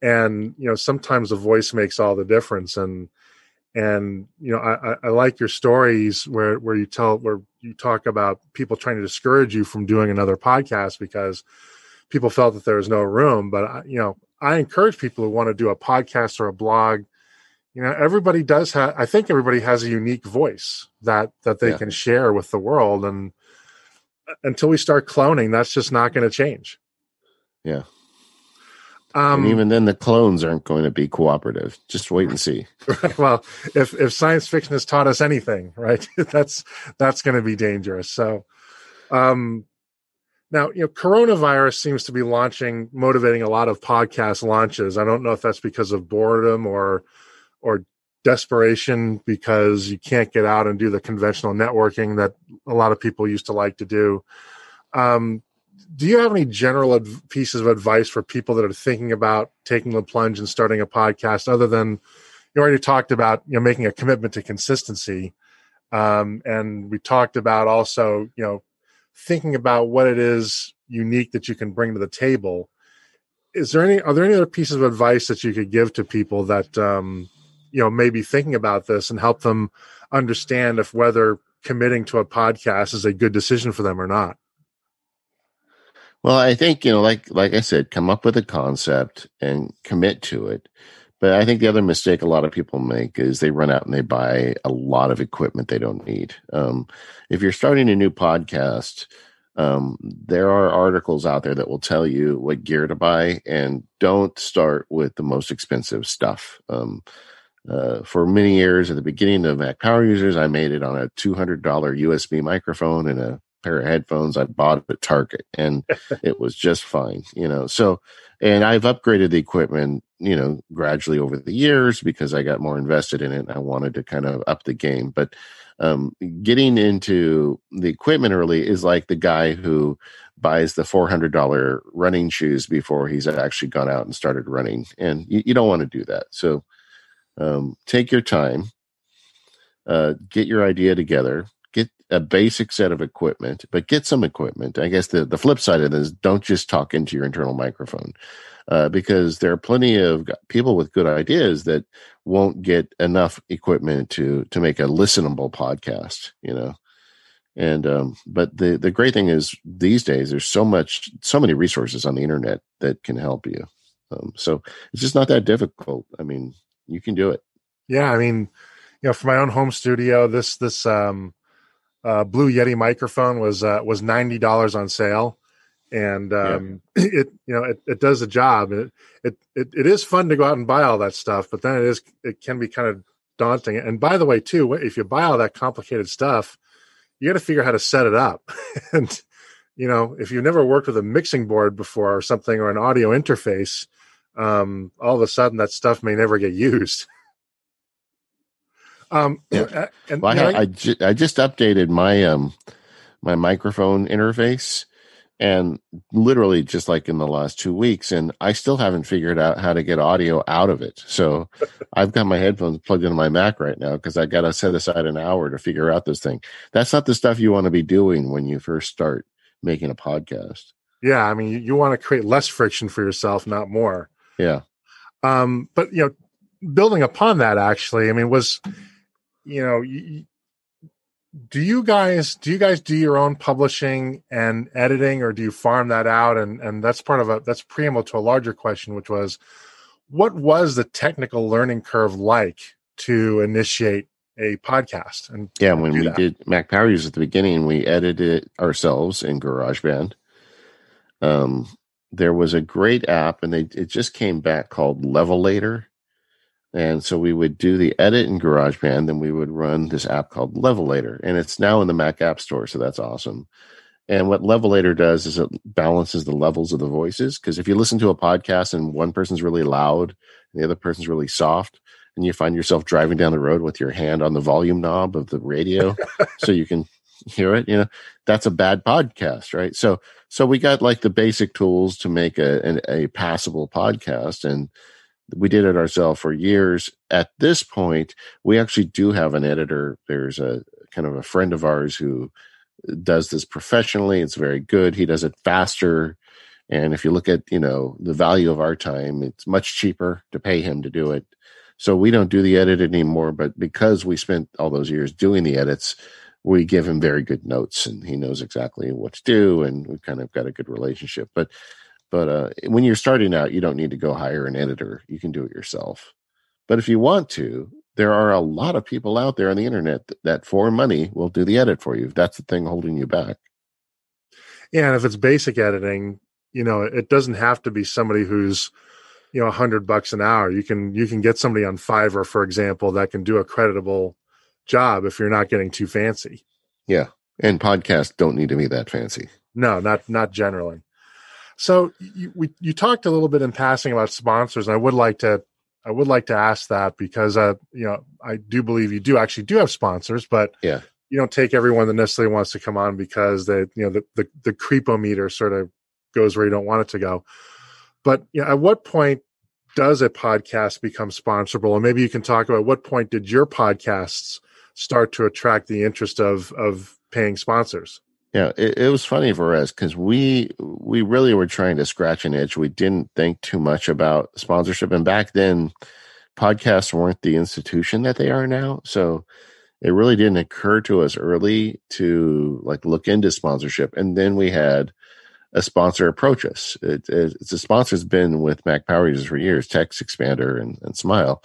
Speaker 1: and you know, sometimes the voice makes all the difference. And and you know, I, I like your stories where where you tell where you talk about people trying to discourage you from doing another podcast because people felt that there was no room. But I, you know, I encourage people who want to do a podcast or a blog you know everybody does have i think everybody has a unique voice that that they yeah. can share with the world and until we start cloning that's just not going to change.
Speaker 2: Yeah. Um, and even then the clones aren't going to be cooperative. Just wait and see.
Speaker 1: Well if if science fiction has taught us anything right that's that's going to be dangerous. So um now you know coronavirus seems to be launching motivating a lot of podcast launches. I don't know if that's because of boredom or or desperation because you can't get out and do the conventional networking that a lot of people used to like to do. Um, do you have any general pieces of advice for people that are thinking about taking the plunge and starting a podcast other than you already talked about you know making a commitment to consistency um, and we talked about also you know thinking about what it is unique that you can bring to the table is there any are there any other pieces of advice that you could give to people that um, you know maybe thinking about this and help them understand if whether committing to a podcast is a good decision for them or not.
Speaker 2: Well i think you know like like i said come up with a concept and commit to it. But i think the other mistake a lot of people make is they run out and they buy a lot of equipment they don't need. Um, if you're starting a new podcast um, there are articles out there that will tell you what gear to buy and don't start with the most expensive stuff. Um, uh, for many years at the beginning of Mac Power Users, I made it on a $200 USB microphone and a pair of headphones I bought at Target, and it was just fine, you know. So, and I've upgraded the equipment, you know, gradually over the years because I got more invested in it. And I wanted to kind of up the game, but um, getting into the equipment early is like the guy who buys the $400 running shoes before he's actually gone out and started running, and you, you don't want to do that. So um, take your time, uh, get your idea together, get a basic set of equipment, but get some equipment. I guess the, the flip side of this, don't just talk into your internal microphone. Uh, because there are plenty of people with good ideas that won't get enough equipment to to make a listenable podcast you know and um, but the the great thing is these days there's so much so many resources on the internet that can help you um, so it's just not that difficult i mean you can do it.
Speaker 1: Yeah, I mean, you know, for my own home studio, this this um, uh, Blue Yeti microphone was uh, was ninety dollars on sale, and um, yeah. it you know it, it does the job. It, it it it is fun to go out and buy all that stuff, but then it is it can be kind of daunting. And by the way, too, if you buy all that complicated stuff, you got to figure out how to set it up. and you know, if you've never worked with a mixing board before or something or an audio interface, um, all of a sudden that stuff may never get used.
Speaker 2: um, yeah. and, well, I, I, I, ju- I just updated my um my microphone interface and literally just like in the last two weeks and i still haven't figured out how to get audio out of it so i've got my headphones plugged into my mac right now because i got to set aside an hour to figure out this thing that's not the stuff you want to be doing when you first start making a podcast
Speaker 1: yeah i mean you, you want to create less friction for yourself not more
Speaker 2: yeah.
Speaker 1: Um but you know building upon that actually i mean was you know you, do you guys do you guys do your own publishing and editing or do you farm that out? And and that's part of a that's preamble to a larger question which was what was the technical learning curve like to initiate a podcast and
Speaker 2: yeah when we that? did mac power users at the beginning we edited it ourselves in garageband. Um there was a great app and they it just came back called levelator and so we would do the edit in GarageBand, then we would run this app called Levelator, and it's now in the Mac App Store, so that's awesome. And what Levelator does is it balances the levels of the voices. Because if you listen to a podcast and one person's really loud and the other person's really soft, and you find yourself driving down the road with your hand on the volume knob of the radio so you can hear it, you know, that's a bad podcast, right? So, so we got like the basic tools to make a, a passable podcast. And, we did it ourselves for years. At this point, we actually do have an editor. There's a kind of a friend of ours who does this professionally. It's very good. He does it faster. And if you look at, you know, the value of our time, it's much cheaper to pay him to do it. So we don't do the edit anymore, but because we spent all those years doing the edits, we give him very good notes and he knows exactly what to do and we've kind of got a good relationship. But but uh, when you're starting out, you don't need to go hire an editor. You can do it yourself. But if you want to, there are a lot of people out there on the internet that, that for money will do the edit for you. That's the thing holding you back.
Speaker 1: Yeah, and if it's basic editing, you know, it doesn't have to be somebody who's, you know, a hundred bucks an hour. You can you can get somebody on Fiverr, for example, that can do a creditable job if you're not getting too fancy.
Speaker 2: Yeah, and podcasts don't need to be that fancy.
Speaker 1: No, not not generally. So you, we, you talked a little bit in passing about sponsors, and I would like to I would like to ask that because uh, you know I do believe you do actually do have sponsors, but
Speaker 2: yeah,
Speaker 1: you don't take everyone that necessarily wants to come on because they you know the the, the creepometer sort of goes where you don't want it to go. But you know, at what point does a podcast become sponsorable? And maybe you can talk about what point did your podcasts start to attract the interest of of paying sponsors?
Speaker 2: Yeah, it, it was funny for us because we we really were trying to scratch an itch. We didn't think too much about sponsorship, and back then, podcasts weren't the institution that they are now. So it really didn't occur to us early to like look into sponsorship. And then we had a sponsor approach us. It, it, it's a sponsor's been with Mac Power Users for years, TextExpander and, and Smile.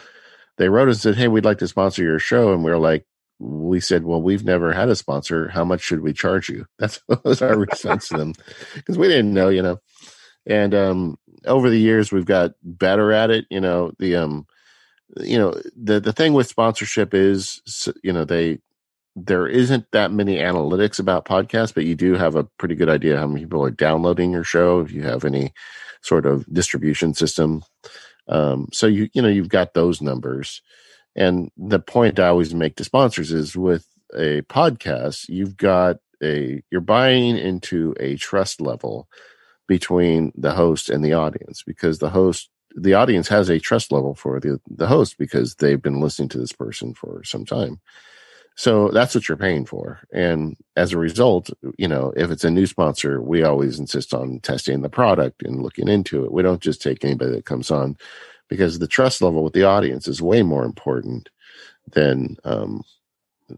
Speaker 2: They wrote us and said, "Hey, we'd like to sponsor your show," and we are like, we said, well, we've never had a sponsor. How much should we charge you? That's was our response to them because we didn't know, you know. And um, over the years, we've got better at it. You know, the um, you know, the the thing with sponsorship is, you know, they there isn't that many analytics about podcasts, but you do have a pretty good idea how many people are downloading your show. If you have any sort of distribution system, um, so you you know you've got those numbers and the point I always make to sponsors is with a podcast, you've got a you're buying into a trust level between the host and the audience because the host the audience has a trust level for the the host because they've been listening to this person for some time. So that's what you're paying for. And as a result, you know, if it's a new sponsor, we always insist on testing the product and looking into it. We don't just take anybody that comes on because the trust level with the audience is way more important than um,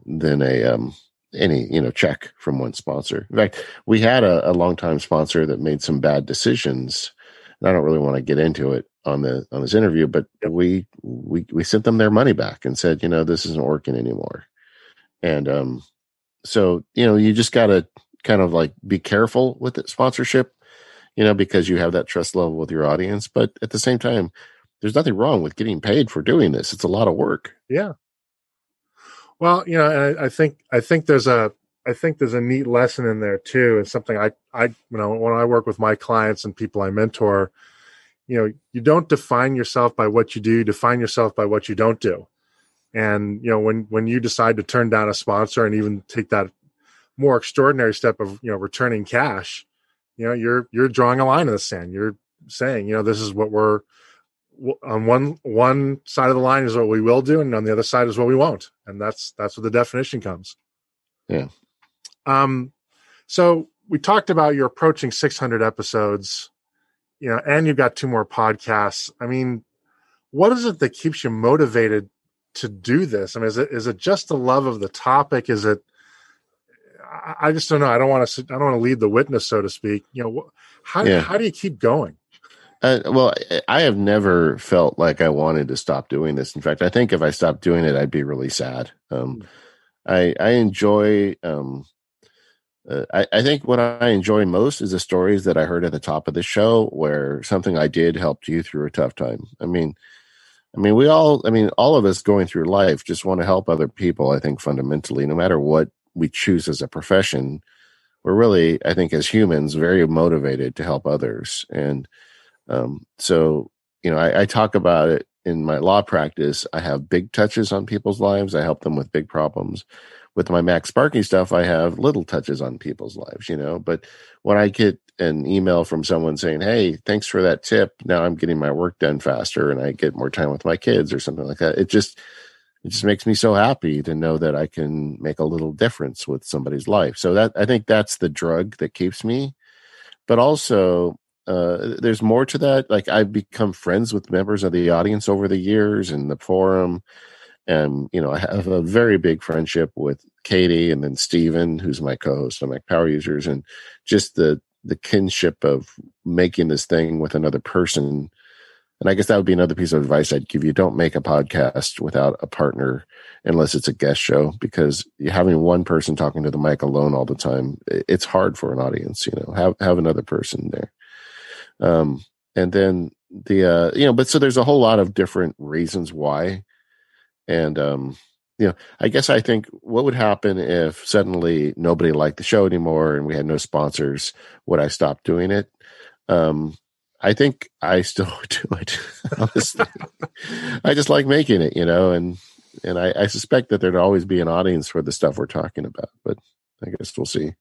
Speaker 2: than a um, any you know check from one sponsor. In fact, we had a, a longtime sponsor that made some bad decisions. And I don't really want to get into it on the on this interview, but we we we sent them their money back and said, you know, this isn't working anymore. And um, so you know, you just got to kind of like be careful with the sponsorship, you know, because you have that trust level with your audience. But at the same time, there's nothing wrong with getting paid for doing this. It's a lot of work.
Speaker 1: Yeah. Well, you know, I, I think I think there's a I think there's a neat lesson in there too. and something I I you know when I work with my clients and people I mentor, you know, you don't define yourself by what you do, you define yourself by what you don't do. And, you know, when, when you decide to turn down a sponsor and even take that more extraordinary step of, you know, returning cash, you know, you're, you're drawing a line in the sand. You're saying, you know, this is what we're, on one one side of the line is what we will do and on the other side is what we won't. And that's that's where the definition comes.
Speaker 2: Yeah.
Speaker 1: Um so we talked about you're approaching 600 episodes you know and you've got two more podcasts. I mean what is it that keeps you motivated to do this? I mean is it is it just the love of the topic? Is it i just don't know. I don't want to i don't want to lead the witness so to speak. You know how, yeah. how do you keep going
Speaker 2: uh, well, I have never felt like I wanted to stop doing this. In fact, I think if I stopped doing it, I'd be really sad. Um, hmm. I I enjoy. Um, uh, I, I think what I enjoy most is the stories that I heard at the top of the show, where something I did helped you through a tough time. I mean, I mean, we all. I mean, all of us going through life just want to help other people. I think fundamentally, no matter what we choose as a profession, we're really, I think, as humans, very motivated to help others and um, so, you know, I, I talk about it in my law practice. I have big touches on people's lives. I help them with big problems. With my MacSparky stuff, I have little touches on people's lives, you know. But when I get an email from someone saying, Hey, thanks for that tip. Now I'm getting my work done faster and I get more time with my kids or something like that. It just, it just makes me so happy to know that I can make a little difference with somebody's life. So that I think that's the drug that keeps me. But also, uh, there's more to that. Like I've become friends with members of the audience over the years in the forum. And, you know, I have a very big friendship with Katie and then Stephen, who's my co-host on Mac Power Users, and just the the kinship of making this thing with another person. And I guess that would be another piece of advice I'd give you. Don't make a podcast without a partner unless it's a guest show, because having one person talking to the mic alone all the time, it's hard for an audience, you know, have, have another person there. Um, and then the, uh, you know, but so there's a whole lot of different reasons why. And, um, you know, I guess I think what would happen if suddenly nobody liked the show anymore and we had no sponsors? Would I stop doing it? Um, I think I still do it. Honestly, I just like making it, you know, and and I, I suspect that there'd always be an audience for the stuff we're talking about, but I guess we'll see.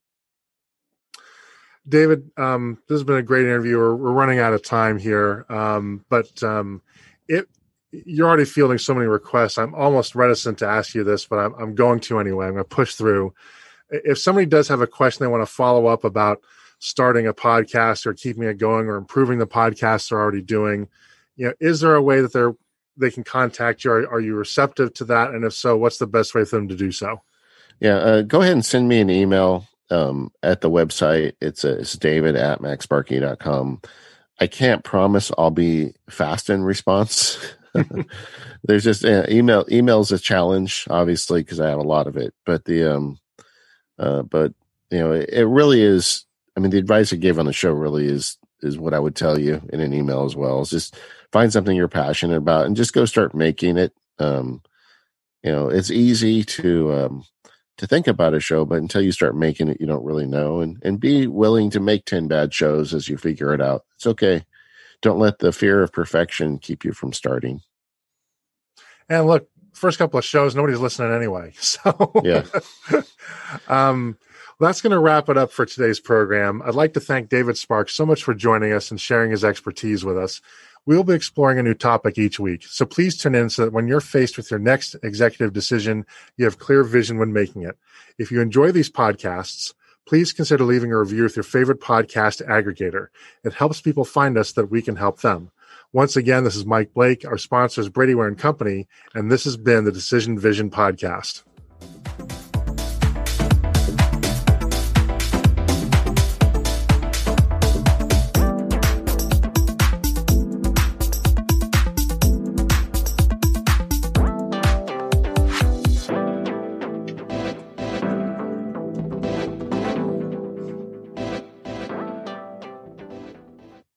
Speaker 1: David, um, this has been a great interview. We're, we're running out of time here, um, but um, it you're already fielding so many requests. I'm almost reticent to ask you this, but I'm, I'm going to anyway. I'm going to push through. If somebody does have a question they want to follow up about starting a podcast or keeping it going or improving the podcast they're already doing, you know, is there a way that they're they can contact you? Are, are you receptive to that? And if so, what's the best way for them to do so?
Speaker 2: Yeah, uh, go ahead and send me an email um, at the website. It's, a, it's david at macsparky.com. I can't promise I'll be fast in response. There's just uh, email. Email's a challenge, obviously, because I have a lot of it. But the um, uh, but you know, it, it really is. I mean, the advice I gave on the show really is is what I would tell you in an email as well. Is just find something you're passionate about and just go start making it. Um, you know, it's easy to um, to think about a show, but until you start making it, you don't really know. And and be willing to make ten bad shows as you figure it out. It's okay. Don't let the fear of perfection keep you from starting.
Speaker 1: And look, first couple of shows, nobody's listening anyway. So
Speaker 2: yeah.
Speaker 1: um, that's going to wrap it up for today's program. I'd like to thank David Sparks so much for joining us and sharing his expertise with us. We will be exploring a new topic each week, so please tune in so that when you're faced with your next executive decision, you have clear vision when making it. If you enjoy these podcasts, please consider leaving a review with your favorite podcast aggregator. It helps people find us that we can help them. Once again, this is Mike Blake. Our sponsor is Brady Ware and Company, and this has been the Decision Vision Podcast.